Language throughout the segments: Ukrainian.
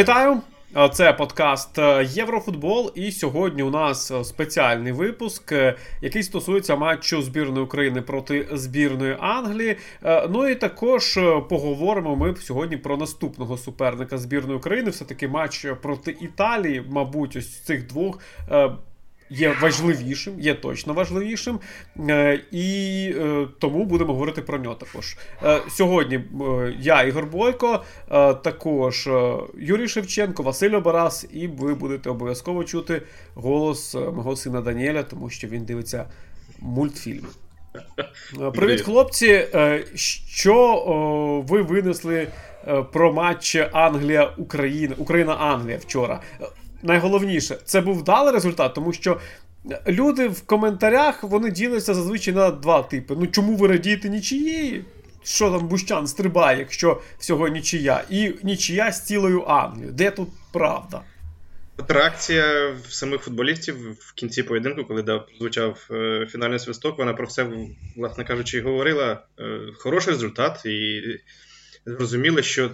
Вітаю! Це подкаст е, Єврофутбол. І сьогодні у нас е, спеціальний випуск, е, який стосується матчу збірної України проти збірної Англії. Ну і також поговоримо ми сьогодні про наступного суперника збірної України. Все таки матч проти Італії, мабуть, ось цих двох є важливішим, є точно важливішим. Е, і е, тому будемо говорити про нього також. Е, сьогодні я, Ігор Бойко, також Юрій Шевченко, Василь Обарас, і ви будете обов'язково чути голос мого сина Даніеля, тому що він дивиться мультфільми. Привіт, хлопці. Що ви винесли про матч Англія-Україна, Україна-Англія вчора? Найголовніше, це був вдалий результат, тому що люди в коментарях вони діляться зазвичай на два типи. Ну чому ви радієте нічиєї? Що там Бущан стрибає, якщо всього нічия, і нічия з цілою Англією. Де тут правда? От реакція самих футболістів в кінці поєдинку, коли звучав е, фінальний свисток, вона про все, власне кажучи, говорила. Е, хороший результат, і зрозуміли, що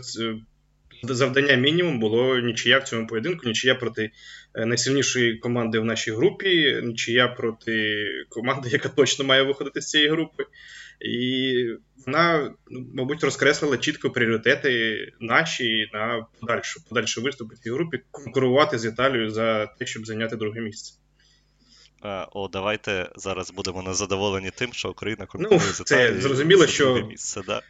завдання мінімум було нічия в цьому поєдинку, нічия проти е, найсильнішої команди в нашій групі, нічия проти команди, яка точно має виходити з цієї групи. І вона, ну, мабуть, розкреслила чітко пріоритети наші на подальшу подальшу виступ в цій групі, конкурувати з Італією за те, щоб зайняти друге місце. Е, о, давайте зараз будемо незадоволені тим, що Україна конкурує ну, з Італією. Це зрозуміло, що місце. Да.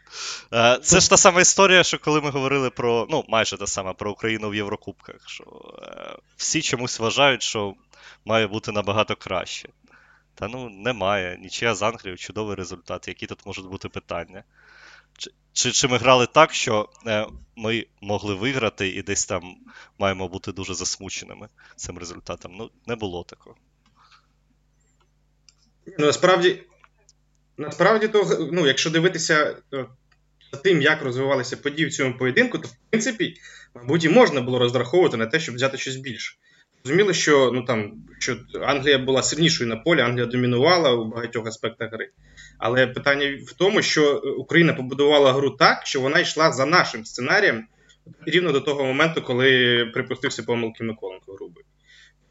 Е, це ж та сама історія, що коли ми говорили про ну, майже та сама про Україну в Єврокубках. що е, Всі чомусь вважають, що має бути набагато краще. Та ну немає. Нічия з Англією, чудовий результат. Які тут можуть бути питання? Чи, чи чи, ми грали так, що ми могли виграти і десь там маємо бути дуже засмученими цим результатом? Ну, не було такого. Ну, насправді, насправді, то, ну, якщо дивитися е, за тим, як розвивалися події в цьому поєдинку, то в принципі, мабуть, і можна було розраховувати на те, щоб взяти щось більше. Зрозуміло, що ну, там, що Англія була сильнішою на полі, Англія домінувала у багатьох аспектах гри. Але питання в тому, що Україна побудувала гру так, що вона йшла за нашим сценарієм рівно до того моменту, коли припустився помилки Миколенко грубий.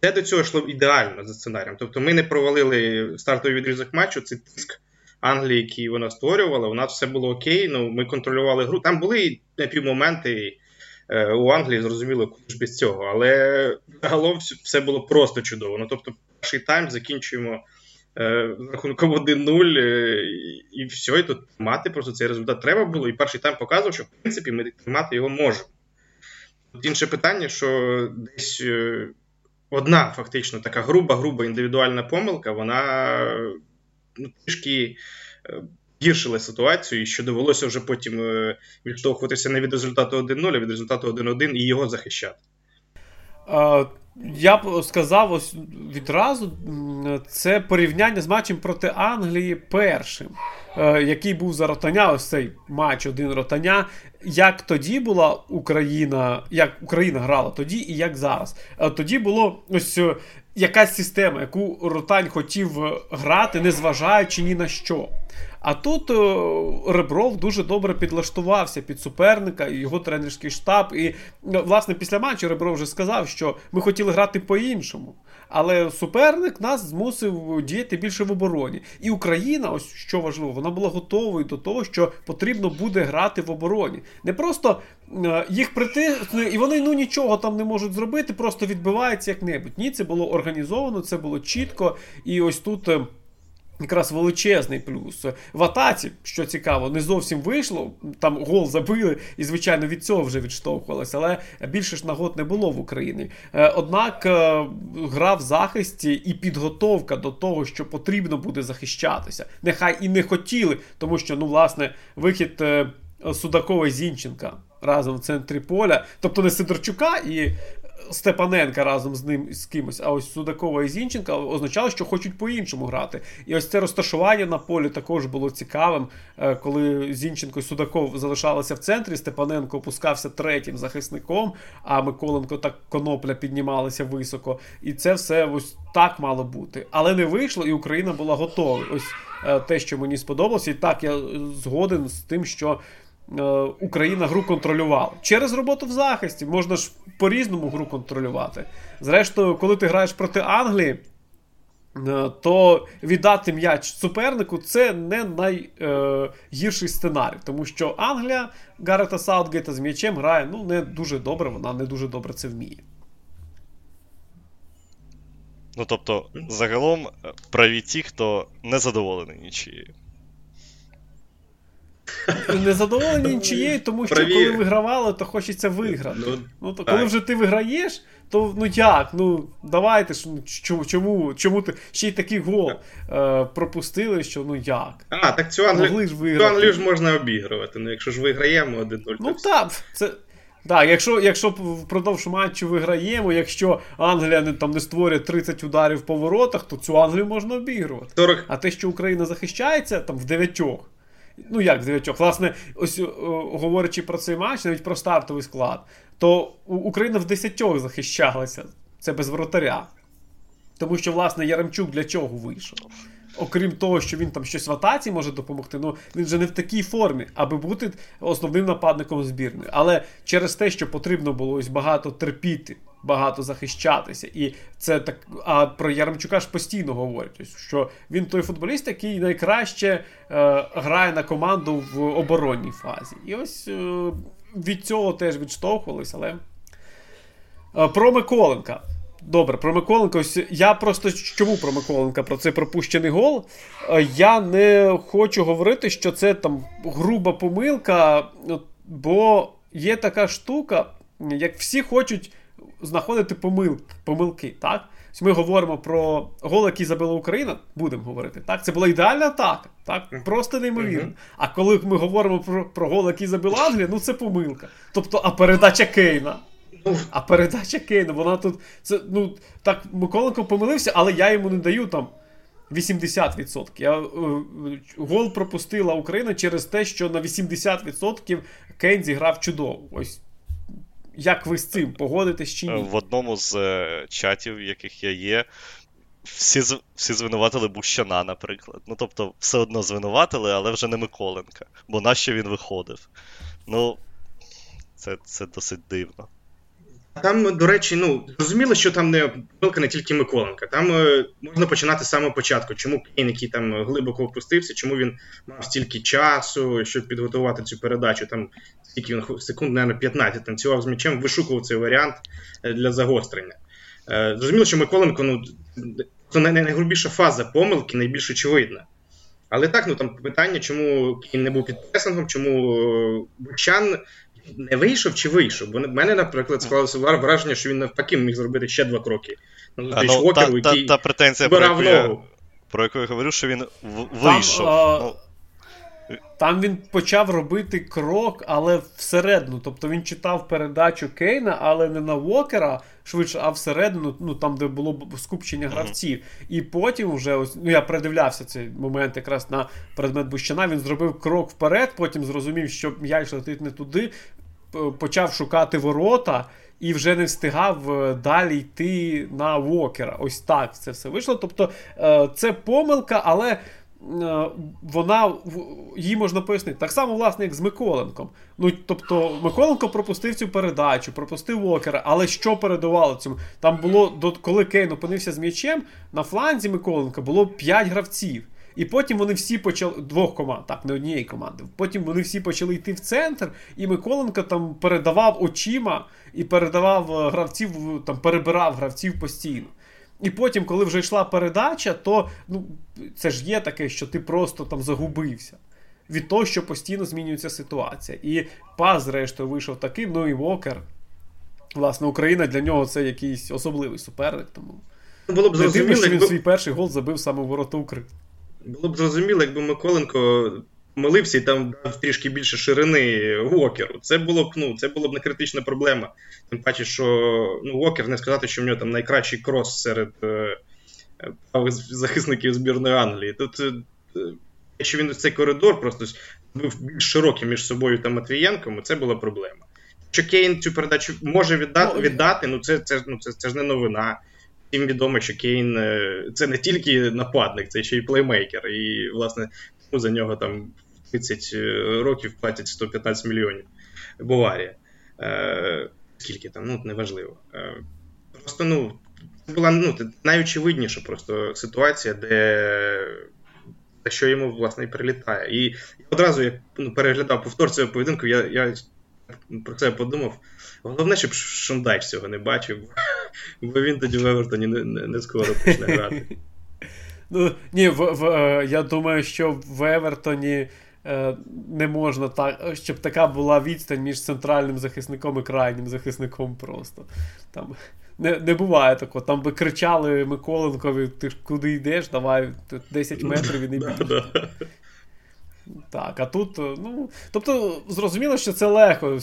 Це до цього йшло ідеально за сценарієм. Тобто ми не провалили стартовий відрізок матчу, це тиск Англії, який вона створювала. У нас все було окей. Ну ми контролювали гру. Там були напівмоменти е, у Англії, зрозуміло, куди ж без цього. Але загалом все було просто чудово. Ну тобто, перший тайм закінчуємо е, рахунком 1-0, е, і все, і тут мати просто цей результат треба було. І перший тайм показував, що в принципі ми тримати його можемо. Тут інше питання, що десь. Одна фактично така груба, груба індивідуальна помилка, вона ну, трішки е, гіршила ситуацію, і що довелося вже потім е, відштовхуватися не від результату 1-0, а від результату 1-1 і його захищати. Я б сказав ось відразу це порівняння з матчем проти Англії першим, е, який був за ротання, ось цей матч один ротання. Як тоді була Україна, як Україна грала тоді і як зараз. Е, тоді було ось е, якась система, яку Ротань хотів грати, незважаючи ні на що. А тут Ребров дуже добре підлаштувався під суперника і його тренерський штаб. І, власне, після матчу Ребров вже сказав, що ми хотіли грати по-іншому. Але суперник нас змусив діяти більше в обороні. І Україна, ось що важливо, вона була готовою до того, що потрібно буде грати в обороні. Не просто е, їх притиснули, і вони ну нічого там не можуть зробити, просто відбиваються як-небудь. Ні, це було організовано, це було чітко. І ось тут. Якраз величезний плюс. В атаці, що цікаво, не зовсім вийшло. Там гол забили, і, звичайно, від цього вже відштовхувалося, але більше ж нагод не було в Україні. Е, однак е, гра в захисті і підготовка до того, що потрібно буде захищатися. Нехай і не хотіли, тому що, ну, власне, вихід е, Судакова Зінченка разом в центрі поля, тобто не Сидорчука і Степаненка разом з ним з кимось, а ось Судакова і Зінченка означало, що хочуть по-іншому грати. І ось це розташування на полі також було цікавим, е, коли Зінченко і Судаков залишалися в центрі. Степаненко опускався третім захисником, а Миколенко та Конопля піднімалися високо. І це все ось так мало бути. Але не вийшло, і Україна була готова. Ось е, те, що мені сподобалося, і так я згоден з тим, що Україна гру контролювала. Через роботу в захисті можна ж по-різному гру контролювати. Зрештою, коли ти граєш проти Англії, Е, то віддати м'яч супернику це не найгірший е, сценарій, тому що Англія Гарета Саутгейта з м'ячем грає ну, не дуже добре, вона не дуже добре це вміє. Ну тобто, загалом е, праві ті, хто не задоволений нічією. Незадоволені нічією, тому що коли вигравали, то хочеться виграти. Ну, ну то Коли вже ти виграєш, то ну як? Ну давайте ж ну, чому чому ти ще й такий гол е, пропустили, що ну як? А, так цю Англію ж Англію ж можна обігрувати. Ну якщо ж виграємо 1-0. Ну так, це. Так, якщо якщо впродовж матчу виграємо, якщо Англія не там не створює 30 ударів по воротах, то цю Англію можна обігрувати. 40... А те, що Україна захищається там в дев'ятьох, ну як в дев'ятьох, власне, ось о, говорячи про цей матч, навіть про стартовий склад, то Україна в десятьох захищалася. Це без воротаря. Тому що, власне, Яремчук для чого вийшов? Окрім того, що він там щось в атаці може допомогти, ну він же не в такій формі, аби бути основним нападником збірної. Але через те, що потрібно було ось багато терпіти, багато захищатися. І це так. А про Яремчука ж постійно говорять, що він той футболіст, який найкраще е, грає на команду в оборонній фазі. І ось е, від цього теж відштовхувалися, але. Е, про Миколенка. Добре, про Миколенка. Ось я просто чому про Миколенка, про цей пропущений гол. Е, я не хочу говорити, що це там груба помилка, бо є така штука, як всі хочуть знаходити помилки, помилки. так? Ми говоримо про гол, який забила Україна, будемо говорити. так? Це була ідеальна атака. так? Просто неймовірно. А коли ми говоримо про про гол, який забила Англія, ну це помилка. Тобто, а передача Кейна. А передача Кейна, вона тут. Це, ну, Так, Миколенко помилився, але я йому не даю там 80%. Я, е, Гол пропустила Україна через те, що на 80% Кейн зіграв чудово. Ось як ви з цим погодитесь чи ні? В одному з е, чатів, в яких я є, всі всі звинуватили Бущана, наприклад. Ну, тобто, все одно звинуватили, але вже не Миколенка. Бо нащо він виходив? Ну, це, це досить дивно. Там, до речі, ну зрозуміло, що там не помилка не тільки Миколенка. Там е, можна починати з самого початку. Чому Кейн, який там глибоко опустився, чому він мав стільки часу, щоб підготувати цю передачу? Там скільки він секунд, мабуть, 15 танцював з м'ячем, вишукував цей варіант е, для загострення. Е, зрозуміло, що Миколенко ну, це найгрубіша фаза помилки, найбільш очевидна. Але так, ну там питання, чому Кейн не був під пресингом, чому е, Бучан не вийшов чи вийшов? Бо в мене, наприклад, склалося враження, що він навпаки міг зробити ще два кроки. Ну, а, ну, та, який та, та претензія, про яку, я, про яку я говорю, що він вийшов. Там, ну, там він почав робити крок, але всередину. Тобто він читав передачу Кейна, але не на Вокера, швидше, а всередину, ну там, де було скупчення гравців. І потім вже ось ну я придивлявся цей момент якраз на предмет Бущана. Він зробив крок вперед, потім зрозумів, що м'яч летить не туди, почав шукати ворота. І вже не встигав е, далі йти на Вокера. Ось так це все вийшло. Тобто е, це помилка, але Е, вона її можна пояснити. Так само, власне, як з Миколенком. Ну, Тобто, Миколенко пропустив цю передачу, пропустив Вокера, але що передавало цьому? Там було, коли Кейн опинився з м'ячем, на фланзі Миколенка було 5 гравців. І потім вони всі почали двох команд, так, не однієї команди. Потім вони всі почали йти в центр, і Миколенко там передавав очима і передавав е, гравців, там перебирав гравців постійно. І потім, коли вже йшла передача, то ну, це ж є таке, що ти просто там загубився. Від того, що постійно змінюється ситуація. І пас, зрештою, вийшов таким, ну і Вокер. Власне, Україна для нього це якийсь особливий суперник. Тому було б зрозуміло, що він якби... свій перший гол забив саме в ворота України. Було б зрозуміло, якби Миколенко молився і там дав трішки більше ширини Вокеру. Це було б ну, це було б не критична проблема. Тим паче, що ну, Вокер не сказати, що в нього там найкращий крос серед е, захисників збірної Англії. Тут е, якщо він цей коридор просто був більш широкий між собою та Матвієнком, це була проблема. Що Кейн цю передачу може віддати, ну, віддати ну це це, ну, це, це ж не новина. Всім відомо, що Кейн е, це не тільки нападник, це ще й плеймейкер. І, власне, за нього там 30 років платять 115 мільйонів. Баварія. Скільки там, ну неважливо. Просто ну, це була ну, найочевидніша просто ситуація, де що йому власне і прилітає. І одразу я ну, переглядав повтор цього поєдинку, я я про це подумав. Головне, щоб Шондайч цього не бачив, бо він тоді в Евертоні не, не, не скоро почне грати. Ну, ні, в, в, е, я думаю, що в Евертоні е, не можна так, щоб така була відстань між центральним захисником і крайнім захисником просто. Там не не буває такого. Там би кричали Миколенкові, ти ж куди йдеш, давай 10 метрів і не більше. Так, а тут, ну. Тобто, зрозуміло, що це легко,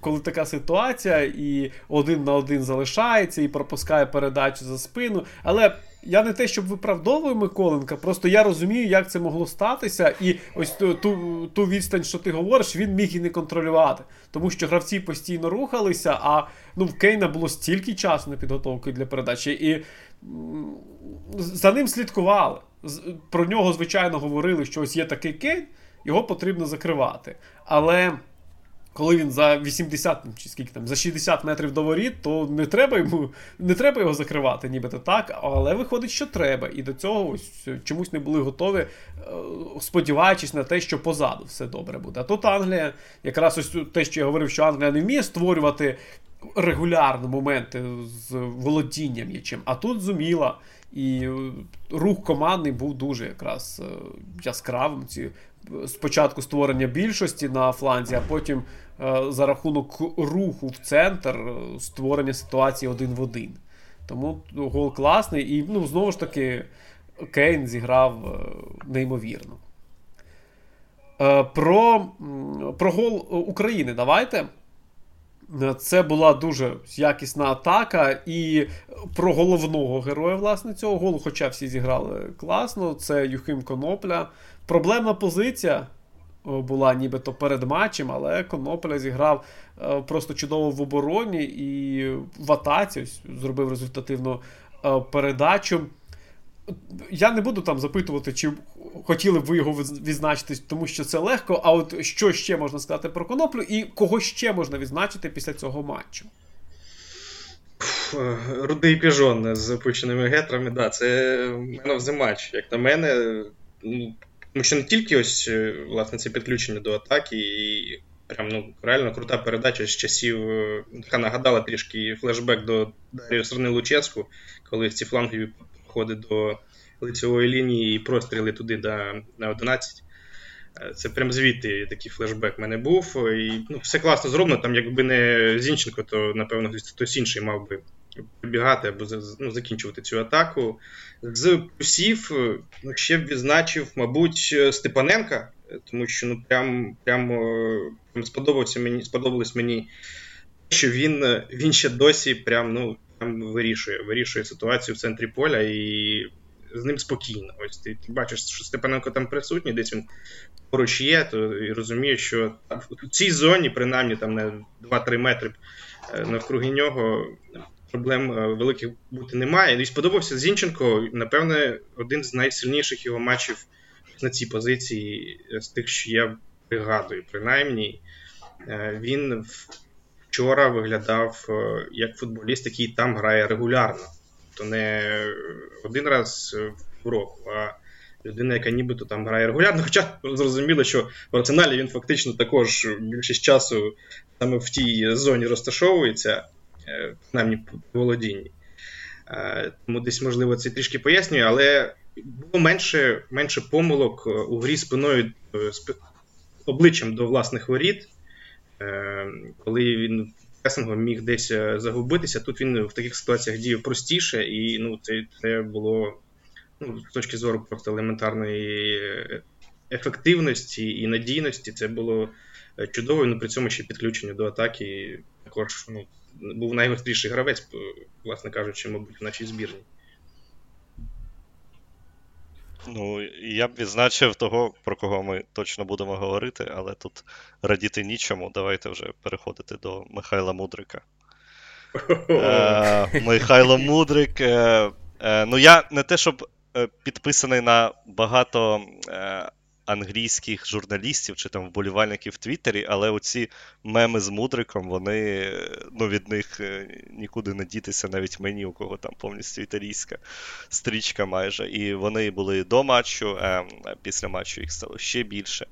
коли така ситуація, і один на один залишається, і пропускає передачу за спину. Але я не те, щоб виправдовую Миколенка, просто я розумію, як це могло статися, і ось ту, ту, ту відстань, що ти говориш, він міг і не контролювати. Тому що гравці постійно рухалися, а ну, в Кейна було стільки часу на підготовку для передачі, і за ним слідкували. Про нього, звичайно, говорили, що ось є такий Кейн, його потрібно закривати. Але коли він за 80 чи скільки там, за 60 метрів до воріт, то не треба йому не треба його закривати, нібито так. Але виходить, що треба. І до цього ось чомусь не були готові, е, сподіваючись на те, що позаду все добре буде. А тут Англія, якраз ось те, що я говорив, що Англія не вміє створювати регулярно моменти з володінням м'ячем, а тут зуміла. І рух командний був дуже якраз е, яскравим. Ці спочатку створення більшості на фланзі, а потім е, за рахунок руху в центр е, створення ситуації один в один. Тому гол класний. І ну, знову ж таки, Кейн зіграв е, неймовірно. Про, Про гол України давайте. Це була дуже якісна атака, і про головного героя власне цього голу, хоча всі зіграли класно, це Юхим Конопля. Проблемна позиція була нібито перед матчем, але Конопля зіграв е, просто чудово в обороні і в атаці ось, зробив результативну е, передачу. Я не буду там запитувати, чи хотіли б ви його відзначити, тому що це легко. А от що ще можна сказати про коноплю, і кого ще можна відзначити після цього матчу? Рудий піжон з опущеними гетрами, да, це man of the. Як на мене, ну, тому що не тільки ось е, власне це підключення до атаки, і прям ну, реально крута передача з часів, е, яка нагадала трішки флешбек до Дар'ю Сорни Луческу, коли ці флангові підходи до лицевої лінії і простріли туди до, на 11. Е, це прям звідти такий флешбек в мене був. І ну, Все класно зроблено. Там, якби не Зінченко, то напевно хтось інший мав би прибігати або ну, закінчувати цю атаку. З плюсів ну, ще б відзначив, мабуть, Степаненка, тому що ну, прям, прям, прям сподобався мені, сподобалось мені, що він він ще досі прям, ну, прям вирішує вирішує ситуацію в центрі поля і з ним спокійно. Ось ти, ти бачиш, що Степаненко там присутній, десь він поруч є, то і розумієш, що в цій зоні, принаймні там на 2-3 метри е, навкруги нього, проблем е, великих бути немає. І сподобався Зінченко, напевне, один з найсильніших його матчів на цій позиції е, з тих, що я пригадую. Принаймні, він вчора виглядав як футболіст, який там грає регулярно. То не один раз в року, а людина, яка нібито там грає регулярно. Хоча зрозуміло, що в арсеналі він фактично також більшість часу саме в тій зоні розташовується, е, принаймні по володінні. Е, тому десь, можливо, це трішки пояснює, але було менше менше помилок у грі спиною обличчям до власних воріт, е, коли він пресингом міг десь загубитися. Тут він в таких ситуаціях діяв простіше, і ну, це, це було ну, з точки зору просто елементарної ефективності і надійності, це було е, чудово, ну при цьому ще підключення до атаки. Також ну, був найгостріший гравець, власне кажучи, мабуть, в нашій збірні. Ну, я б відзначив того, про кого ми точно будемо говорити, але тут радіти нічому. Давайте вже переходити до Михайла Мудрика. Е, Михайло Мудрик. Е, е, ну, я не те, щоб Е, підписаний на багато англійських журналістів чи там вболівальників в Твіттері, але оці меми з мудриком, вони ну, від них е, нікуди не дітися, навіть мені, у кого там повністю італійська стрічка майже. І вони були до матчу, а після матчу їх стало ще більше.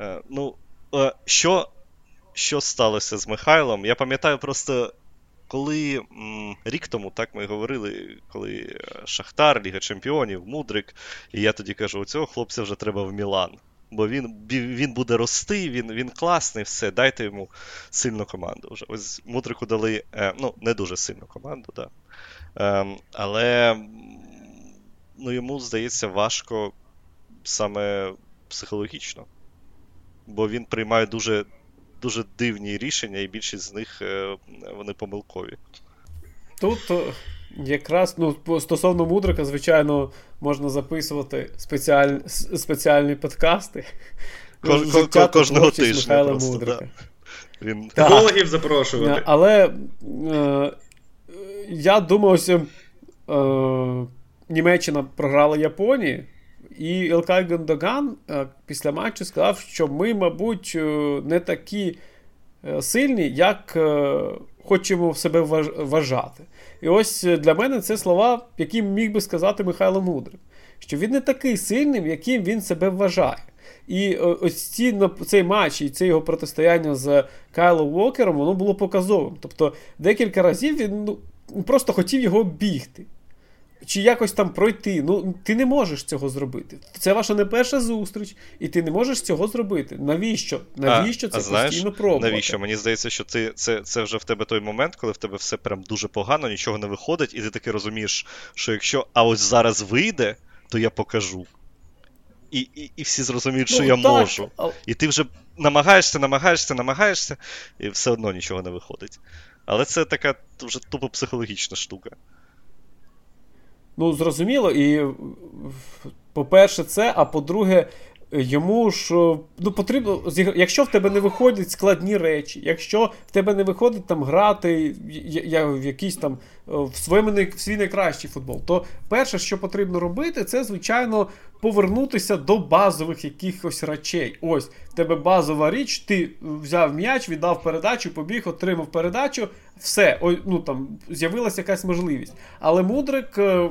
Е, ну, е, що, Що сталося з Михайлом? Я пам'ятаю просто. Коли м, рік тому так ми говорили, коли Шахтар, Ліга Чемпіонів, Мудрик, і я тоді кажу, у цього хлопця вже треба в Мілан. Бо він він буде рости, він він класний, все, дайте йому сильну команду. вже. Ось Мудрику дали е, ну, не дуже сильну команду, да. е, але ну, йому здається важко саме психологічно. Бо він приймає дуже дуже дивні рішення, і більшість з них е, вони помилкові. Тут е, якраз ну, стосовно мудрика, звичайно, можна записувати спеціаль... спеціальні подкасти. Ко- ко- кожного тижня. Просто, Мудрика. Да. Він... Психологів запрошувати. Е, але е, я думаю, ось, е, Німеччина програла Японії. І Ілкай Гондоган е, після матчу сказав, що ми, мабуть, е, не такі е, сильні, як хочемо себе вважати. І ось для мене це слова, які міг би сказати Михайло Мудрик, що він не такий сильним, яким він себе вважає. І ось ці, цей матч і це його протистояння з Кайло Уокером, воно було показовим. Тобто декілька разів він ну, просто хотів його бігти чи якось там пройти. Ну, ти не можеш цього зробити. Це ваша не перша зустріч, і ти не можеш цього зробити. Навіщо? Навіщо а, це а знаєш, постійно пробувати? Навіщо? Мені здається, що ти це це вже в тебе той момент, коли в тебе все прям дуже погано, нічого не виходить, і ти таки розумієш, що якщо а ось зараз вийде, то я покажу. І і, і всі зрозуміють, що ну, я так, можу. І ти вже намагаєшся, намагаєшся, намагаєшся, і все одно нічого не виходить. Але це така вже тупо психологічна штука. Ну, зрозуміло, і по-перше, це, а по-друге, йому ж ну, потрібно, якщо в тебе не виходять складні речі, якщо в тебе не виходить там грати я в якийсь там в, своєму, в свій найкращий футбол, то перше, що потрібно робити, це, звичайно, повернутися до базових якихось речей. Ось в тебе базова річ, ти взяв м'яч, віддав передачу, побіг, отримав передачу, все, ой, ну там з'явилася якась можливість. Але мудрик. Е,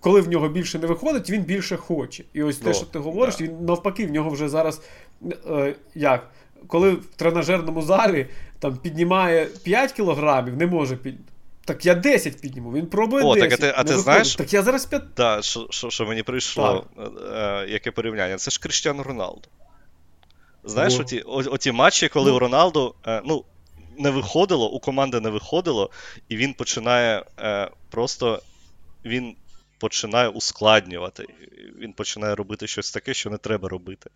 коли в нього більше не виходить, він більше хоче. І ось О, те, що ти говориш, да. він навпаки, в нього вже зараз е, як? Коли в тренажерному залі там піднімає 5 кілограмів, не може під. Так я 10 підніму, він пробує О, 10. Так, а ти, а ти знаєш? Так я зараз 5. Да, що, що, що мені прийшло, е, яке порівняння? Це ж Криштіану Роналду. Знаєш, оті, оті матчі, коли ну. у Роналду е, ну, не виходило, у команди не виходило, і він починає е, просто. Він починає ускладнювати. Він починає робити щось таке, що не треба робити.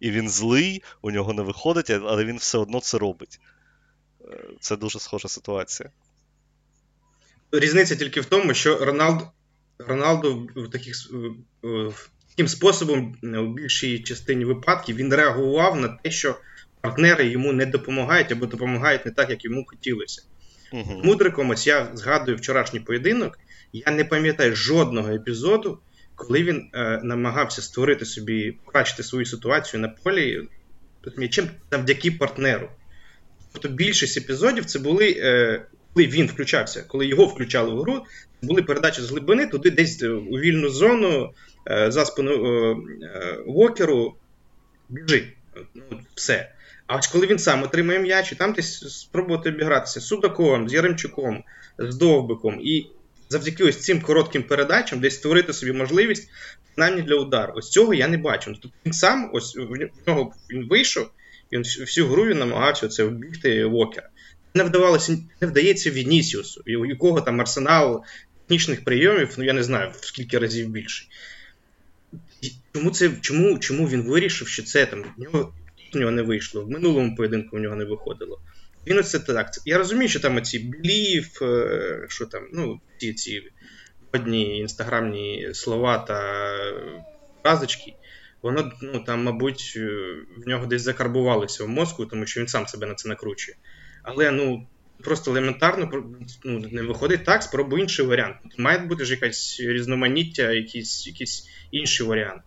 І він злий, у нього не виходить, але він все одно це робить. Е, це дуже схожа ситуація. Різниця тільки в тому, що Роналд, Роналду в таких, таким способом у більшій частині випадків він реагував на те, що партнери йому не допомагають або допомагають не так, як йому хотілося. Угу. Мудриком, ось я згадую вчорашній поєдинок, я не пам'ятаю жодного епізоду, коли він е, намагався створити собі, покращити свою ситуацію на полі м'ячем завдяки партнеру. Тобто більшість епізодів це були, е, коли він включався, коли його включали в гру, були передачі з глибини туди, десь у вільну зону, е, за спину е, е, Вокеру, біжи. Ну, все. А ось коли він сам отримує м'яч, і там десь спробувати обігратися з Судаком, з Яремчуком, з Довбиком. І завдяки ось цим коротким передачам десь створити собі можливість принаймні для удару. Ось цього я не бачу. Тобто він сам ось в нього він вийшов, він всю гру він намагався це вбігти Вокера. Не вдавалося, не вдається Вінісіусу, у якого там арсенал технічних прийомів, ну я не знаю в скільки разів більше. Чому це, чому, чому він вирішив, що це там в нього, в нього не вийшло? В минулому поєдинку в нього не виходило. Він оце так. Я розумію, що там оці блів, е, що там, ну, ці ці одні інстаграмні слова та фразочки, воно ну, там, мабуть, е, в нього десь закарбувалося в мозку, тому що він сам себе на це накручує. Але ну, просто елементарно ну, не виходить так, спробуй інший варіант. Має бути ж якась різноманіття, якийсь, якісь інший варіант.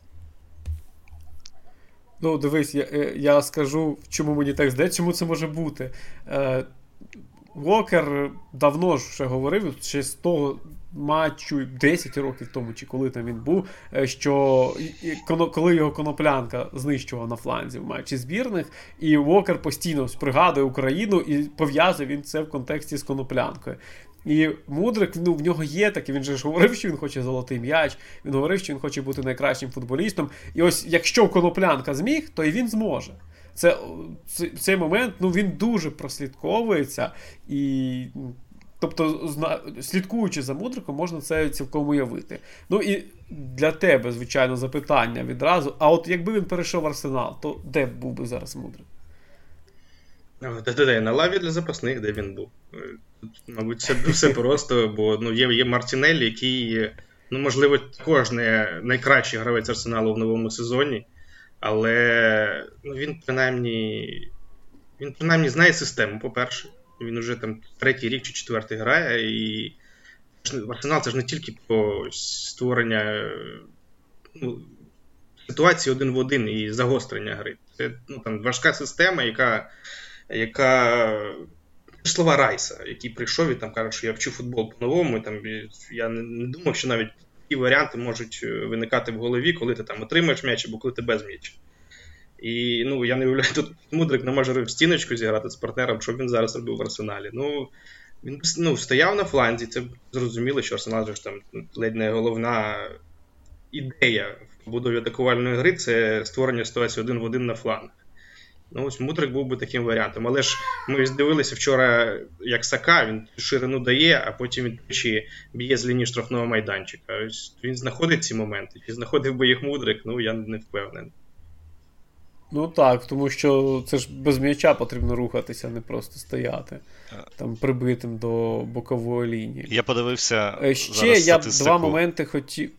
Ну, дивись, я е, я скажу, чому мені так здається, чому це може бути. Е, Уокер давно ж вже говорив, ще з того матчу 10 років тому, чи коли там він був, е, що коли його коноплянка знищував на фланзі в матчі збірних, і Вокер постійно пригадує Україну і пов'язує він це в контексті з коноплянкою. І Мудрик, ну, в нього є таке, він же ж говорив, що він хоче золотий м'яч, він говорив, що він хоче бути найкращим футболістом. І ось якщо коноплянка зміг, то і він зможе. Це, Цей момент ну, він дуже прослідковується. і... Тобто, слідкуючи за мудриком, можна це цілком уявити. Ну і для тебе, звичайно, запитання відразу. А от якби він перейшов в арсенал, то де був би зараз мудрик? Де-де-де, на лаві для запасних, де він був. Мабуть, це все просто, бо ну, є є Мартінелі, який, ну, можливо, не найкращий гравець арсеналу в новому сезоні, але ну, він принаймні він принаймні знає систему, по-перше. Він вже там третій рік чи четвертий грає, і Арсенал це ж не тільки про створення ну, ситуації один в один і загострення гри. Це ну, там важка система, яка яка слова Райса, який прийшов і там каже, що я вчу футбол по-новому. і там Я не, думав, що навіть такі варіанти можуть е, виникати в голові, коли ти там отримаєш м'яч або коли ти без м'яча. І ну, я не уявляю, тут Мудрик не може в стіночку зіграти з партнером, що він зараз робив в арсеналі. Ну, Він ну, стояв на фланзі, це зрозуміло, що Арсенал ж там ледь не головна ідея в побудові атакувальної гри це створення ситуації один в один на флангах. Ну, ось Мудрик був би таким варіантом. Але ж ми здивилися вчора, як Сака, він ширину дає, а потім він тричі б'є з лінії штрафного майданчика. Ось Він знаходить ці моменти. Чи знаходив би їх Мудрик, ну я не впевнений. Ну так, тому що це ж без м'яча потрібно рухатися, не просто стояти там прибитим до бокової лінії. Я подивився. Е, ще зараз я статистику. два моменти хотів.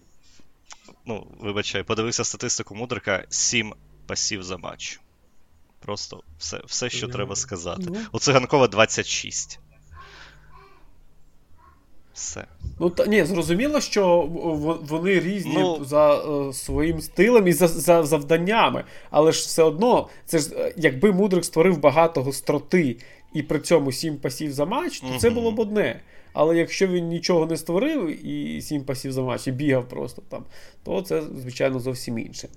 Ну, вибачай, подивився статистику Мудрика: 7 пасів за матч. Просто все, все що yeah. треба сказати. Ну. У циганкова 26. Все. Ну, та, ні, зрозуміло, що вони різні ну, за е, своїм стилем і за за завданнями. Але ж все одно, це ж е, якби Мудрик створив багато гостроти і при цьому сім пасів за матч, то угу. це було б одне. Але якщо він нічого не створив і сім пасів за матч і бігав просто там, то це, звичайно, зовсім інше.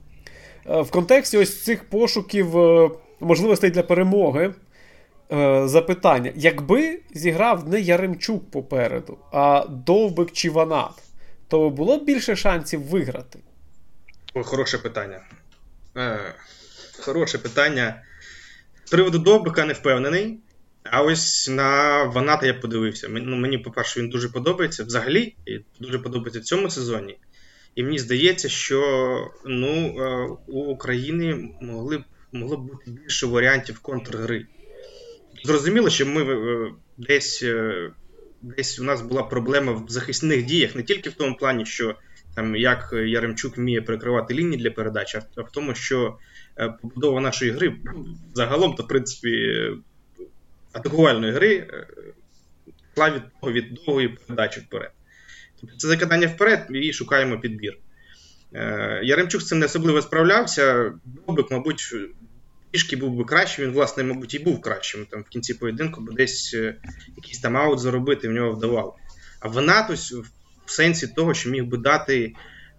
Е, в контексті ось цих пошуків е, можливостей для перемоги. Е, запитання: якби зіграв не Яремчук попереду, а Довбик чи Ванат, то було б більше шансів виграти? О, хороше питання. Е, Хороше питання. З приводу Довбика не впевнений. А ось на Ваната я подивився. Ну, Мені, по-перше, він дуже подобається взагалі, і дуже подобається в цьому сезоні. І мені здається, що ну, е, у України могли, могло б бути більше варіантів контргри. Зрозуміло, що ми е, десь е, десь у нас була проблема в захисних діях, не тільки в тому плані, що там як Яремчук вміє перекривати лінії для передачі, а в тому, що е, побудова нашої гри загалом, то в принципі, атакувальної гри йшла від від довгої передачі вперед. Тобто це закидання вперед і шукаємо підбір. Яремчук з цим не особливо справлявся. Бобик, мабуть, трішки був би краще, він, власне, мабуть, і був кращим там в кінці поєдинку, бо десь е, якийсь там аут заробити в нього вдавав. А Венатус в сенсі того, що міг би дати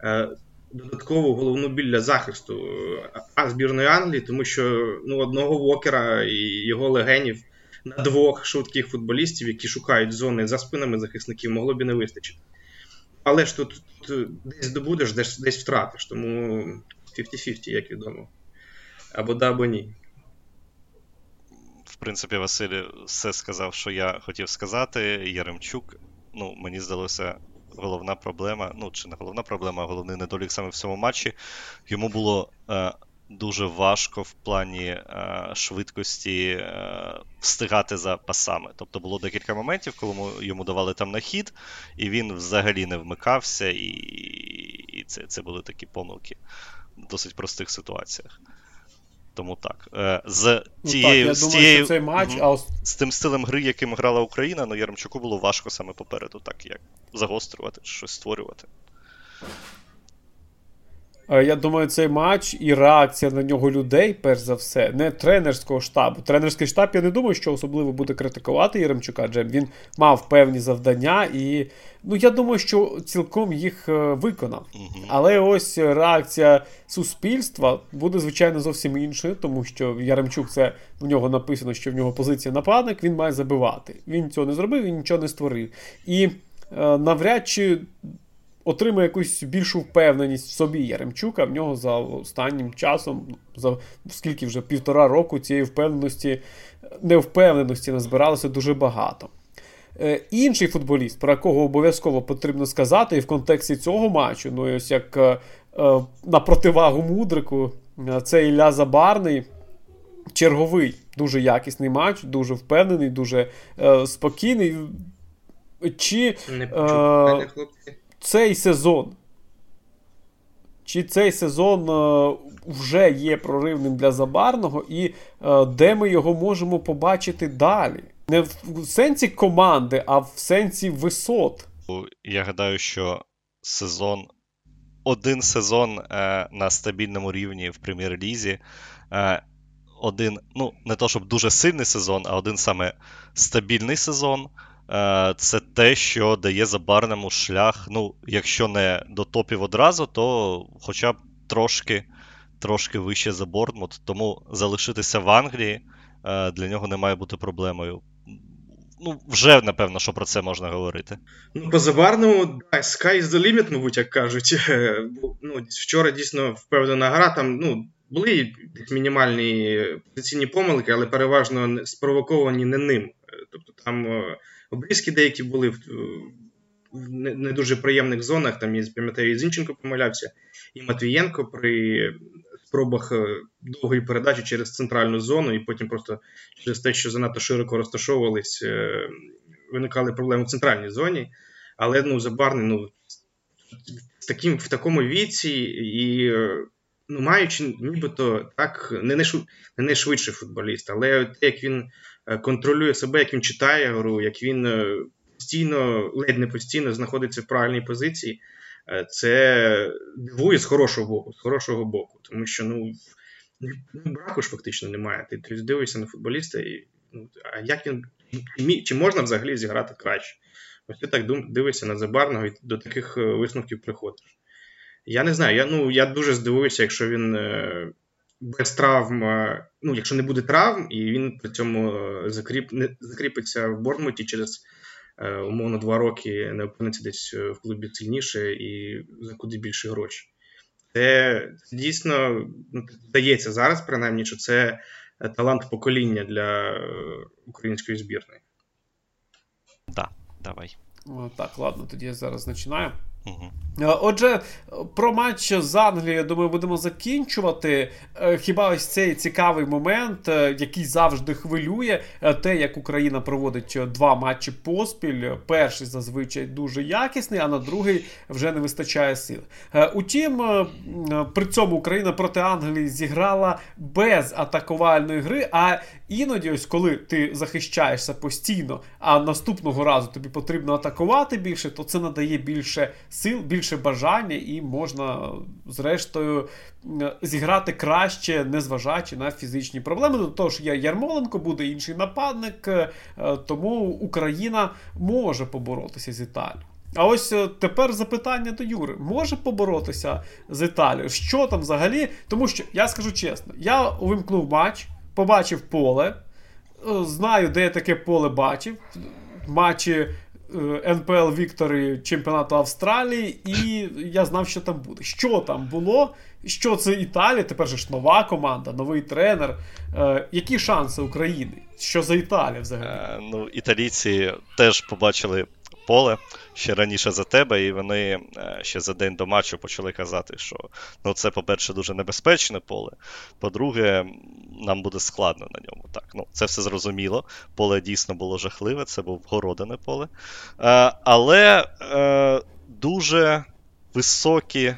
е, додаткову головну біль для захисту е, а збірної Англії, тому що ну, одного Вокера і його легенів на двох швидких футболістів, які шукають зони за спинами захисників, могло б і не вистачити. Але ж тут, тут десь добудеш, десь десь втратиш, тому 50-50, як відомо або да, або ні. В принципі, Василь все сказав, що я хотів сказати. Яремчук, ну, мені здалося, головна проблема, ну, чи не головна проблема, а головний недолік саме в цьому матчі. Йому було е, дуже важко в плані е, швидкості е, встигати за пасами. Тобто було декілька моментів, коли йому давали там на хід, і він взагалі не вмикався, і і це, це були такі помилки в досить простих ситуаціях. Тому так. Е, з тією, ну, так, я з думаю, тією, що цей матч, а... з тим стилем гри, яким грала Україна, ну Яремчуку було важко саме попереду, так як загострювати, щось створювати. Я думаю, цей матч і реакція на нього людей, перш за все, не тренерського штабу. Тренерський штаб, я не думаю, що особливо буде критикувати Єремчука, адже він мав певні завдання, і ну я думаю, що цілком їх е, виконав. Але ось реакція суспільства буде, звичайно, зовсім іншою, тому що Яремчук це в нього написано, що в нього позиція нападник, він має забивати. Він цього не зробив, він нічого не створив. І е, навряд чи отримує якусь більшу впевненість в собі Яремчука. В нього за останнім часом, за скільки вже півтора року цієї впевненості, невпевненості назбиралося дуже багато. Е, інший футболіст, про якого обов'язково потрібно сказати, і в контексті цього матчу, ну ось як е, е, на противагу мудрику, це Ілля Забарний. Черговий, дуже якісний матч, дуже впевнений, дуже е, спокійний. Чи Не почув, е, цей сезон. Чи цей сезон е, вже є проривним для Забарного, і е, де ми його можемо побачити далі? Не в сенсі команди, а в сенсі висот. Я гадаю, що сезон, один сезон е, на стабільному рівні в прем'єр-лізі. Е, один, ну, не то щоб дуже сильний сезон, а один саме стабільний сезон. Е, це те, що дає забарному шлях. Ну, якщо не до топів одразу, то хоча б трошки трошки вище за Бортмут. Тому залишитися в Англії е, для нього не має бути проблемою. Ну, вже, напевно, що про це можна говорити. Ну, по Забарному, да, sky is the limit, мабуть, як кажуть. ну, Вчора дійсно впевнена гра, там ну, були мінімальні позиційні помилки, але переважно спровоковані не ним. Тобто там обрізки деякі були в, в не, дуже приємних зонах. Там, я пам'ятаю, і Зінченко помилявся, і Матвієнко при спробах е, довгої передачі через центральну зону, і потім просто через те, що занадто широко розташовувались, е, виникали проблеми в центральній зоні. Але ну, Забарний ну, в таким, в такому віці і ну, маючи нібито так не найшвидший футболіст, але те, як він Е, контролює себе, як він читає гру, як він е, постійно, ледь не постійно знаходиться в правильній позиції. Е, це дивує з хорошого боку, з хорошого боку. Тому що ну, ну браку ж фактично немає. Ти дивишся на футболіста, і ну, а як він чи можна взагалі зіграти краще? Ось ти так дивишся на Забарного і до таких висновків приходиш. Я не знаю, я ну, я дуже здивуюся, якщо він без травм, ну, якщо не буде травм, і він при цьому е, закріп, не, закріпиться в Бортмуті через е, умовно два роки, не опиниться десь е, в клубі сильніше і за куди більше гроші. Це дійсно ну, здається зараз, принаймні, що це талант покоління для української збірної. Так, да, давай. Так, ладно, тоді я зараз починаю. Угу. Отже, про матч з Англією, я думаю, будемо закінчувати. Е, хіба ось цей цікавий момент, е, який завжди хвилює, те, як Україна проводить два матчі поспіль. Перший зазвичай дуже якісний, а на другий вже не вистачає сил. Утім, при цьому Україна проти Англії зіграла без атакувальної гри. А іноді, ось коли ти захищаєшся постійно, а наступного разу тобі потрібно атакувати більше, то це надає більше сил, більше бажання, і можна, зрештою, зіграти краще, незважаючи на фізичні проблеми. До того ж, є Ярмоленко, буде інший нападник, е, тому Україна може поборотися з Італією. А ось е, тепер запитання до Юри: може поборотися з Італією? Що там взагалі? Тому що я скажу чесно, я увімкнув матч, побачив поле, е, знаю, де я таке поле бачив. Матчі Е, НПЛ Вікторі чемпіонату Австралії, і я знав, що там буде. Що там було? Що це Італія? Тепер же ж нова команда, новий тренер. Е, Які шанси України? Що за Італія взагалі? Е, ну, Італійці теж побачили поле ще раніше за тебе, і вони е, ще за день до матчу почали казати, що ну, це, по-перше, дуже небезпечне поле. По-друге, нам буде складно на ньому. Так, ну, Це все зрозуміло. Поле дійсно було жахливе, це був городине поле. Е, але е, дуже високі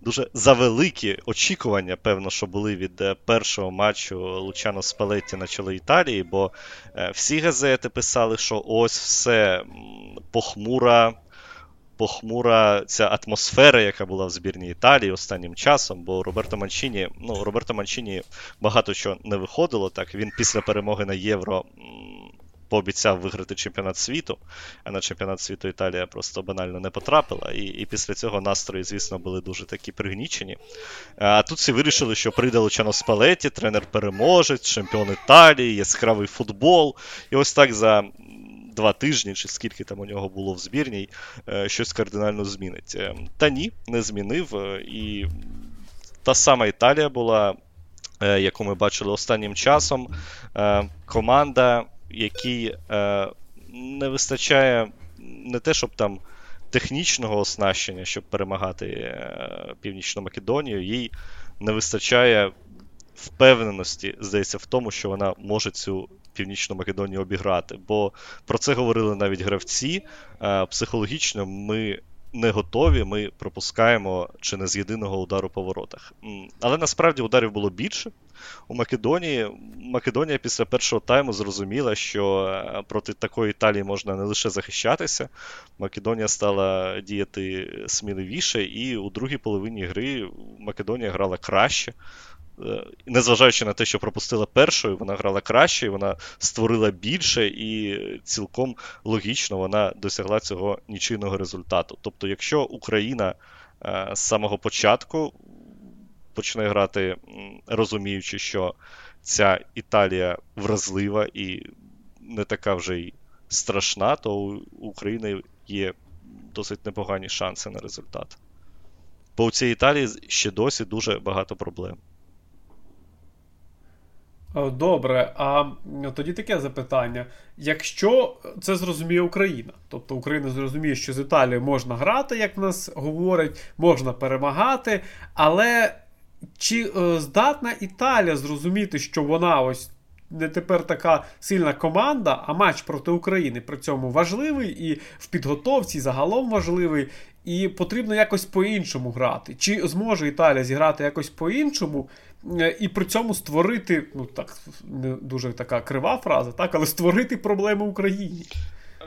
дуже завеликі очікування, певно, що були від е, першого матчу Лучано Спалетті на чолі Італії, бо е, всі газети писали, що ось все похмура. похмура ця атмосфера, яка була в збірній Італії останнім часом, бо Роберто Манчині, ну, Роберто Манчині багато чого не виходило. Так він після перемоги на Євро пообіцяв виграти чемпіонат світу, а на чемпіонат світу Італія просто банально не потрапила. І і після цього настрої, звісно, були дуже такі пригнічені. А тут всі вирішили, що прийде Лучано Спалеті, тренер-переможець, чемпіон Італії, яскравий футбол. І ось так за. Два тижні, чи скільки там у нього було в збірній, е, щось кардинально змінить. Е, та ні, не змінив. Е, і та сама Італія була, яку ми бачили останнім часом. Команда який е, не вистачає не те, щоб там технічного оснащення, щоб перемагати е, Північну Македонію, їй не вистачає впевненості, здається, в тому, що вона може цю. Північну Македонію обіграти, бо про це говорили навіть гравці. Е, психологічно ми не готові, ми пропускаємо чи не з єдиного удару по воротах. Але насправді ударів було більше. У Македонії Македонія після першого тайму зрозуміла, що е, проти такої Італії можна не лише захищатися. Македонія стала діяти сміливіше, і у другій половині гри Македонія грала краще. Е, незважаючи на те, що пропустила першою, вона грала краще, вона створила більше, і цілком логічно вона досягла цього нічийного результату. Тобто, якщо Україна е, з самого початку почне грати, розуміючи, що ця Італія вразлива і не така вже й страшна, то у України є досить непогані шанси на результат. Бо у цій Італії ще досі дуже багато проблем. Е, добре, а тоді таке запитання. Якщо це зрозуміє Україна, тобто Україна зрозуміє, що з Італією можна грати, як нас говорять, можна перемагати, але чи е, здатна Італія зрозуміти, що вона ось не тепер така сильна команда, а матч проти України при цьому важливий і в підготовці загалом важливий, і потрібно якось по-іншому грати. Чи зможе Італія зіграти якось по-іншому? Е, і при цьому створити, ну так, не дуже така крива фраза, так, але створити проблеми Україні.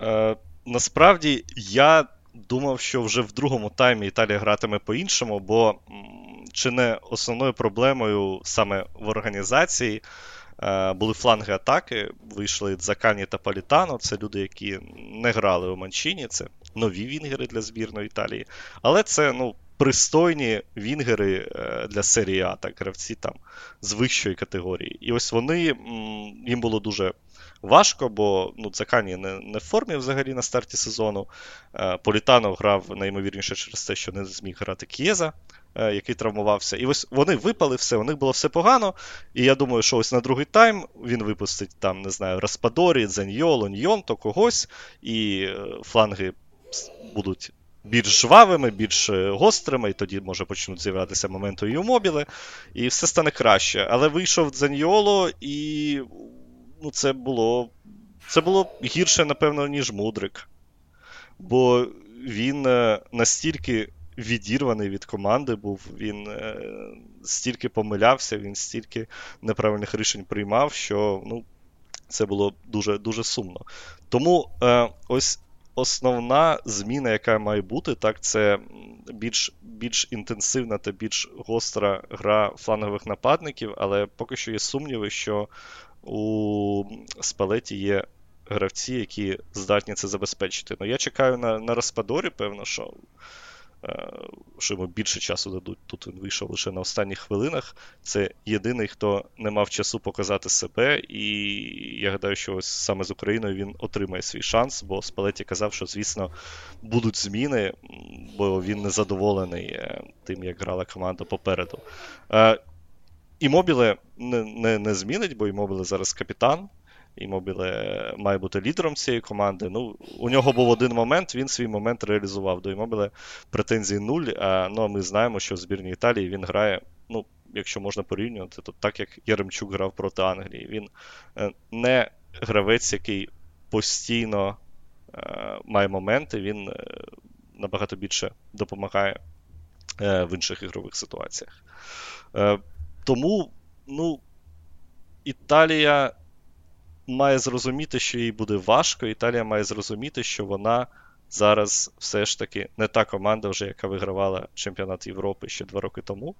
Е, Насправді я думав, що вже в другому таймі Італія гратиме по-іншому, бо чи не основною проблемою саме в організації е, були фланги атаки. Вийшли Дзакані та Палітано. Це люди, які не грали у Манчині, це нові вінгери для збірної Італії. Але це, ну пристойні вінгери е, для серії А, так, гравці там з вищої категорії. І ось вони їм було дуже важко, бо ну, Цакані не, не в формі взагалі на старті сезону. Е, Політано грав наймовірніше через те, що не зміг грати К'єза. Е, який травмувався. І ось вони випали все, у них було все погано. І я думаю, що ось на другий тайм він випустить там, не знаю, Распадорі, Дзаньйо, Лоньйон, то когось, і фланги будуть більш жвавими, більш е, гострими, і тоді може почнуть з'являтися моменти і у мобіли, і все стане краще. Але вийшов Дзаньоло, і ну, це було це було гірше, напевно, ніж Мудрик. Бо він е, настільки відірваний від команди був, він е, стільки помилявся, він стільки неправильних рішень приймав, що ну, це було дуже дуже сумно. Тому ось основна зміна, яка має бути, так, це більш більш інтенсивна та більш гостра гра флангових нападників, але поки що є сумніви, що у Спалеті є гравці, які здатні це забезпечити. Ну, я чекаю на на Распадорі, певно, що Е, що йому більше часу дадуть. Тут він вийшов лише на останніх хвилинах. Це єдиний, хто не мав часу показати себе, і я гадаю, що ось саме з Україною він отримає свій шанс, бо Спалеті казав, що, звісно, будуть зміни, бо він не задоволений е, тим, як грала команда попереду. Е, і Мобіле не, не, не змінить, бо і Мобіле зараз капітан. І Мобіле має бути лідером цієї команди. Ну, У нього був один момент, він свій момент реалізував. До Імобіле претензій нуль. А, ну, а ми знаємо, що в збірній Італії він грає, ну, якщо можна порівнювати, то так як Яремчук грав проти Англії. Він е, не гравець, який постійно е, має моменти, він е, набагато більше допомагає в інших ігрових ситуаціях. Тому, ну, Італія має зрозуміти, що їй буде важко. Італія має зрозуміти, що вона зараз все ж таки не та команда, вже, яка вигравала чемпіонат Європи ще два роки тому.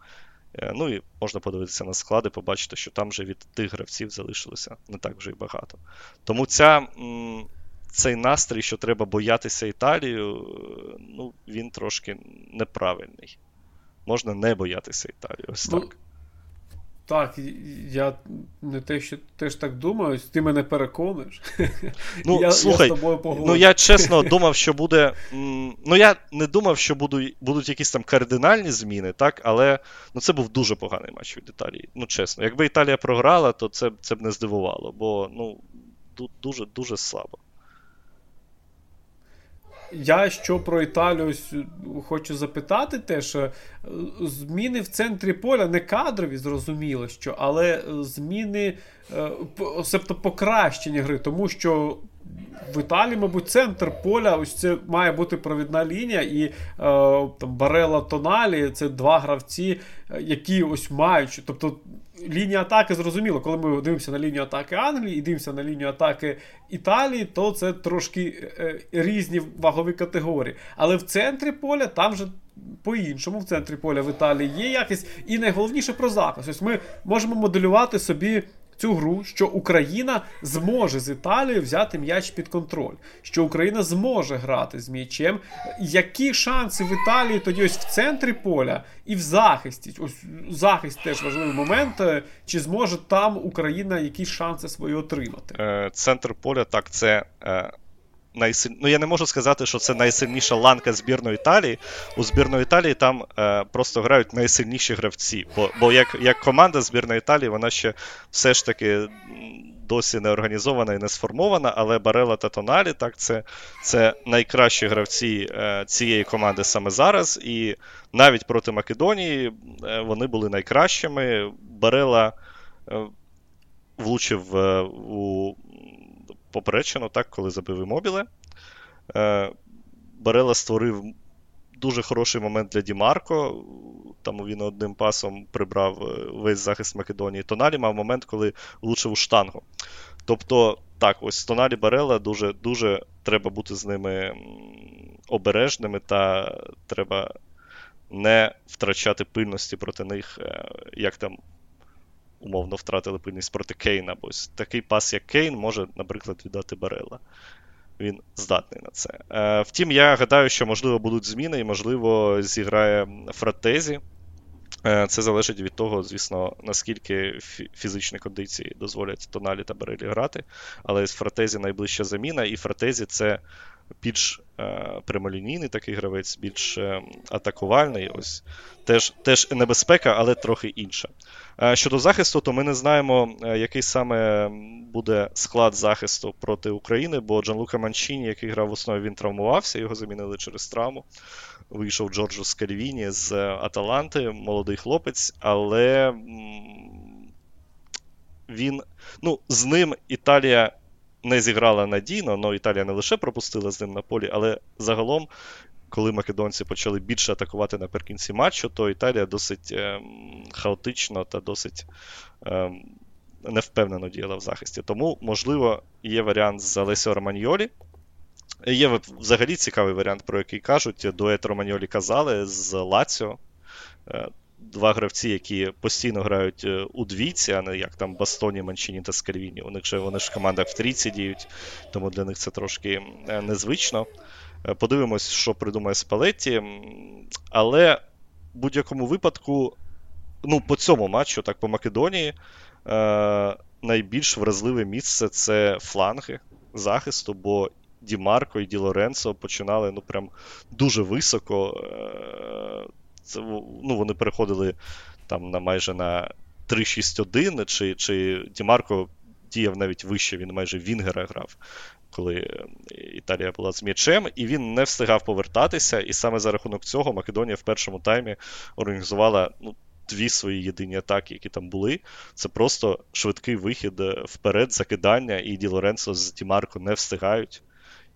Е, ну і можна подивитися на склади, побачити, що там вже від тих гравців залишилося не так вже й багато. Тому ця, цей настрій, що треба боятися Італію, е, ну, він трошки неправильний. Можна не боятися Італії. Ось ну, так. Так, я не те, що теж так думаю, ти мене переконуєш. Ну, я, слухай, я з тобою ну я чесно думав, що буде. Ну, я не думав, що будуть будуть якісь там кардинальні зміни, так, але ну, це був дуже поганий матч від Італії. Ну, чесно. Якби Італія програла, то це це б не здивувало, бо ну, дуже дуже слабо. Я що про Італію хочу запитати, теж е, зміни в центрі поля не кадрові, зрозуміло, що, але зміни, себто покращення гри, тому що. В Італії, мабуть, центр поля, ось це має бути провідна лінія, і е, там Барела Тоналі це два гравці, е, які ось мають. Тобто лінія атаки зрозуміло, коли ми дивимося на лінію атаки Англії і дивимося на лінію атаки Італії, то це трошки е, різні вагові категорії. Але в центрі поля там вже. По-іншому, в центрі поля в Італії є якість, і найголовніше про захист. Ось Ми можемо моделювати собі цю гру, що Україна зможе з Італією взяти м'яч під контроль, що Україна зможе грати з м'ячем. Які шанси в Італії тоді ось в центрі поля і в захисті? Ось захист теж важливий момент. Чи зможе там Україна якісь шанси свої отримати? Е, центр поля так, це е, найсиль... ну, я не можу сказати, що це найсильніша ланка збірної Італії. У збірної Італії там е, просто грають найсильніші гравці. Бо бо як як команда збірної Італії, вона ще все ж таки досі не організована і не сформована, але Барела та Тоналі, так, це це найкращі гравці е, цієї команди саме зараз. І навіть проти Македонії е, вони були найкращими. Барела е, влучив е, у поперечено, так, коли забив Імобіле. Е, Барела створив дуже хороший момент для Дімарко. Там він одним пасом прибрав е, весь захист Македонії. Тоналі мав момент, коли влучив у штангу. Тобто, так, ось Тоналі Барела дуже дуже треба бути з ними обережними, та треба не втрачати пильності проти них, е, як там умовно втратили пильність проти Кейна. Бо такий пас, як Кейн, може, наприклад, віддати Барела. Він здатний на це. Е, Втім, я гадаю, що, можливо, будуть зміни, і, можливо, зіграє Фратезі. Е, це залежить від того, звісно, наскільки фізичні кондиції дозволять Тоналі та Барелі грати. Але з Фратезі найближча заміна, і Фратезі це більш прямолінійний такий гравець, більш е, атакувальний. Ось Теж теж небезпека, але трохи інша. Е, щодо захисту, то ми не знаємо, е, який саме буде склад захисту проти України, бо Джанлука Манчіні, який грав в основі, він травмувався, його замінили через травму. Вийшов Джорджо Скальвіні з Аталанти, молодий хлопець, але він, ну, з ним Італія не зіграла надійно, але Італія не лише пропустила з ним на полі, але загалом, коли македонці почали більше атакувати наприкінці матчу, то Італія досить е, хаотично та досить е, невпевнено діяла в захисті. Тому, можливо, є варіант з Алесіо Романьолі. Є взагалі цікавий варіант, про який кажуть. Дует Романьолі казали з Лаціо. Е, два гравці, які постійно грають е, у двійці, а не як там Бастоні, Манчині та Скальвіні. У них же вони ж в командах в трійці діють, тому для них це трошки е, незвично. Е, подивимось, що придумає Спалетті. Але в будь-якому випадку, ну, по цьому матчу, так по Македонії, найбільш вразливе місце це фланги захисту, бо Ді Марко і Ді Лоренцо починали ну, прям дуже високо. Це, ну, Вони переходили там на майже на 3-6-1, чи чи Дімарко діяв навіть вище, він майже Вінгера грав, коли Італія була з м'ячем, і він не встигав повертатися. І саме за рахунок цього Македонія в першому таймі організувала ну, дві свої єдині атаки, які там були. Це просто швидкий вихід вперед, закидання, і Ді Лоренцо з Дімарко не встигають.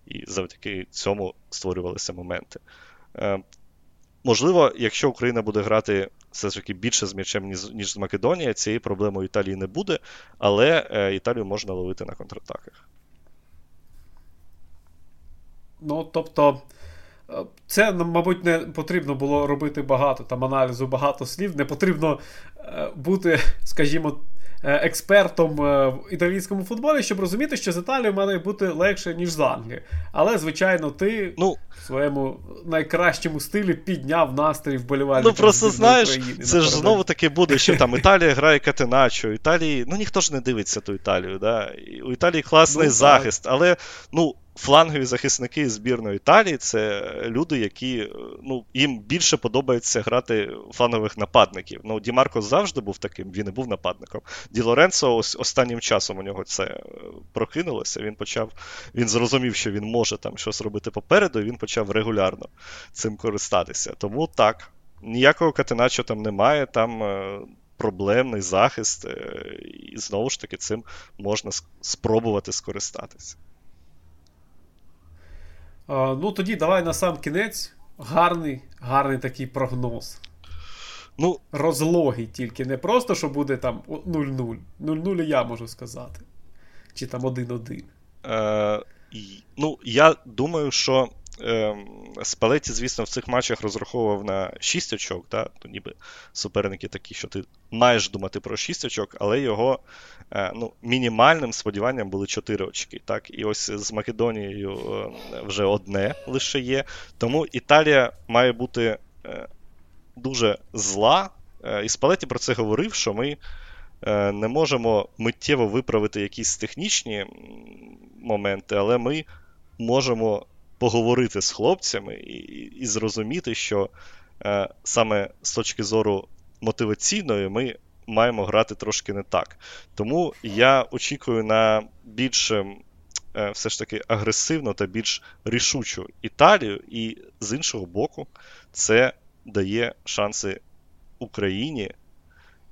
І завдяки цьому створювалися моменти. Е, Можливо, якщо Україна буде грати все ж таки більше з м'ячем, ніж з Македонія, цієї проблеми у Італії не буде, але е, Італію можна ловити на контратаках. Ну, тобто, це, мабуть, не потрібно було робити багато там аналізу, багато слів. Не потрібно бути, скажімо, експертом в італійському футболі, щоб розуміти, що з Італією має бути легше, ніж з Англією. Але, звичайно, ти ну, в своєму найкращому стилі підняв настрій вболівальників. Ну просто знаєш, України, це ж знову таки буде, що там Італія грає Катеначо, Італії, ну ніхто ж не дивиться ту Італію. да? У Італії класний ну, захист, але ну, флангові захисники збірної Італії це люди, які ну, їм більше подобається грати флангових нападників. Ну, Ді Марко завжди був таким, він і був нападником. Ді Лоренцо ось останнім часом у нього це е, прокинулося. Він почав, він зрозумів, що він може там щось робити попереду, і він почав регулярно цим користатися. Тому так, ніякого катеначо там немає. там... Е, проблемний захист, е, і знову ж таки цим можна спробувати скористатися. Ну, тоді давай на сам кінець. Гарний, гарний такий прогноз. Ну, Розлогий тільки. Не просто, що буде там 0-0. 0-0 я можу сказати. Чи там 1-1. Е, Ну, я думаю, що Спалеті, звісно, в цих матчах розраховував на 6 очок. Да? То ніби суперники такі, що ти маєш думати про 6 очок, але його е, ну, мінімальним сподіванням були 4 очки. Так? І ось з Македонією е, вже одне лише є. Тому Італія має бути е, дуже зла. І Спалеті про це говорив, що ми. Не можемо миттєво виправити якісь технічні моменти, але ми можемо поговорити з хлопцями і і зрозуміти, що е, саме з точки зору мотиваційної ми маємо грати трошки не так. Тому я очікую на більш е, все ж таки агресивну та більш рішучу Італію, і з іншого боку, це дає шанси Україні.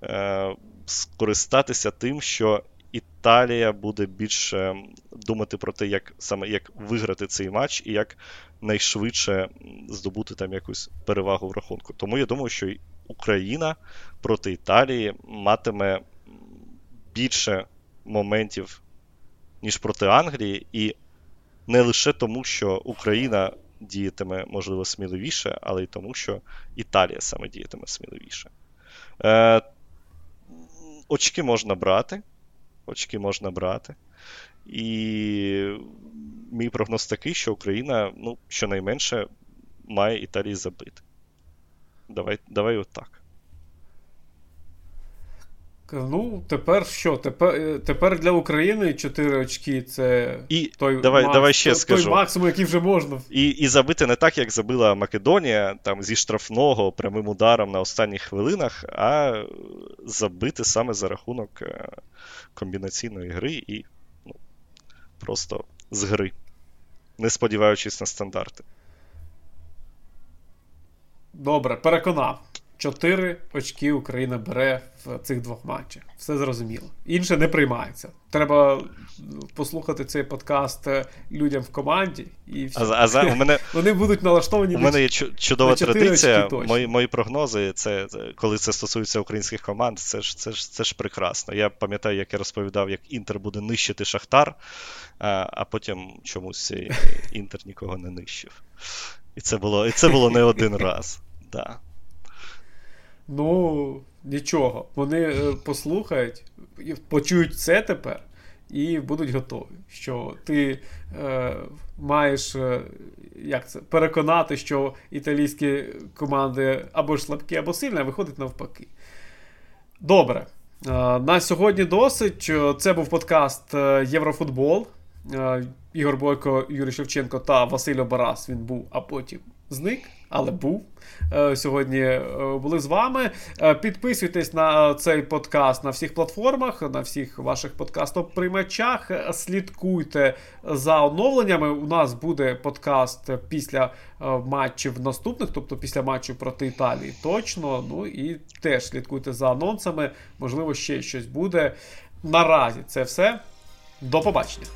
Е, скористатися тим, що Італія буде більше думати про те, як саме як виграти цей матч і як найшвидше здобути там якусь перевагу в рахунку. Тому я думаю, що Україна проти Італії матиме більше моментів, ніж проти Англії, і не лише тому, що Україна діятиме, можливо, сміливіше, але й тому, що Італія саме діятиме сміливіше. Е, Очки можна брати очки можна брати. І мій прогноз такий, що Україна, ну, щонайменше, має Італії забити. Давай давай отак. Ну, тепер що? Тепер е, тепер для України 4 очки це і той давай, макс, давай ще той, скажу. той максимум, який вже можна. І і забити не так, як забила Македонія, там зі штрафного прямим ударом на останніх хвилинах, а забити саме за рахунок е, комбінаційної гри і ну, просто з гри, не сподіваючись на стандарти. Добре, переконав. Чотири очки Україна бере в цих двох матчах. Все зрозуміло. Інше не приймається. Треба послухати цей подкаст е, людям в команді, і все. А, а у мене, вони будуть налаштовані. У мене є чудова традиція. Мої мої прогнози, це коли це стосується українських команд, це ж це ж це ж прекрасно. Я пам'ятаю, як я розповідав, як Інтер буде нищити Шахтар, а а потім чомусь Інтер нікого не нищив. І це було і це було не один раз. Да. Ну, нічого. Вони е, послухають, почують це тепер і будуть готові. Що ти е, маєш е, як це, переконати, що італійські команди або ж слабкі, або сильні, а виходить навпаки. Добре. Е, на сьогодні досить. Це був подкаст Єврофутбол. Ігор Бойко, Юрій Шевченко та Василь Обарас. Він був, а потім зник але був е, сьогодні. Е, були з вами. Е, підписуйтесь на цей подкаст на всіх платформах, на всіх ваших подкастоприймачах. Слідкуйте за оновленнями. У нас буде подкаст після матчів наступних, тобто після матчу проти Італії. Точно. Ну і теж слідкуйте за анонсами. Можливо, ще щось буде. Наразі це все. До побачення.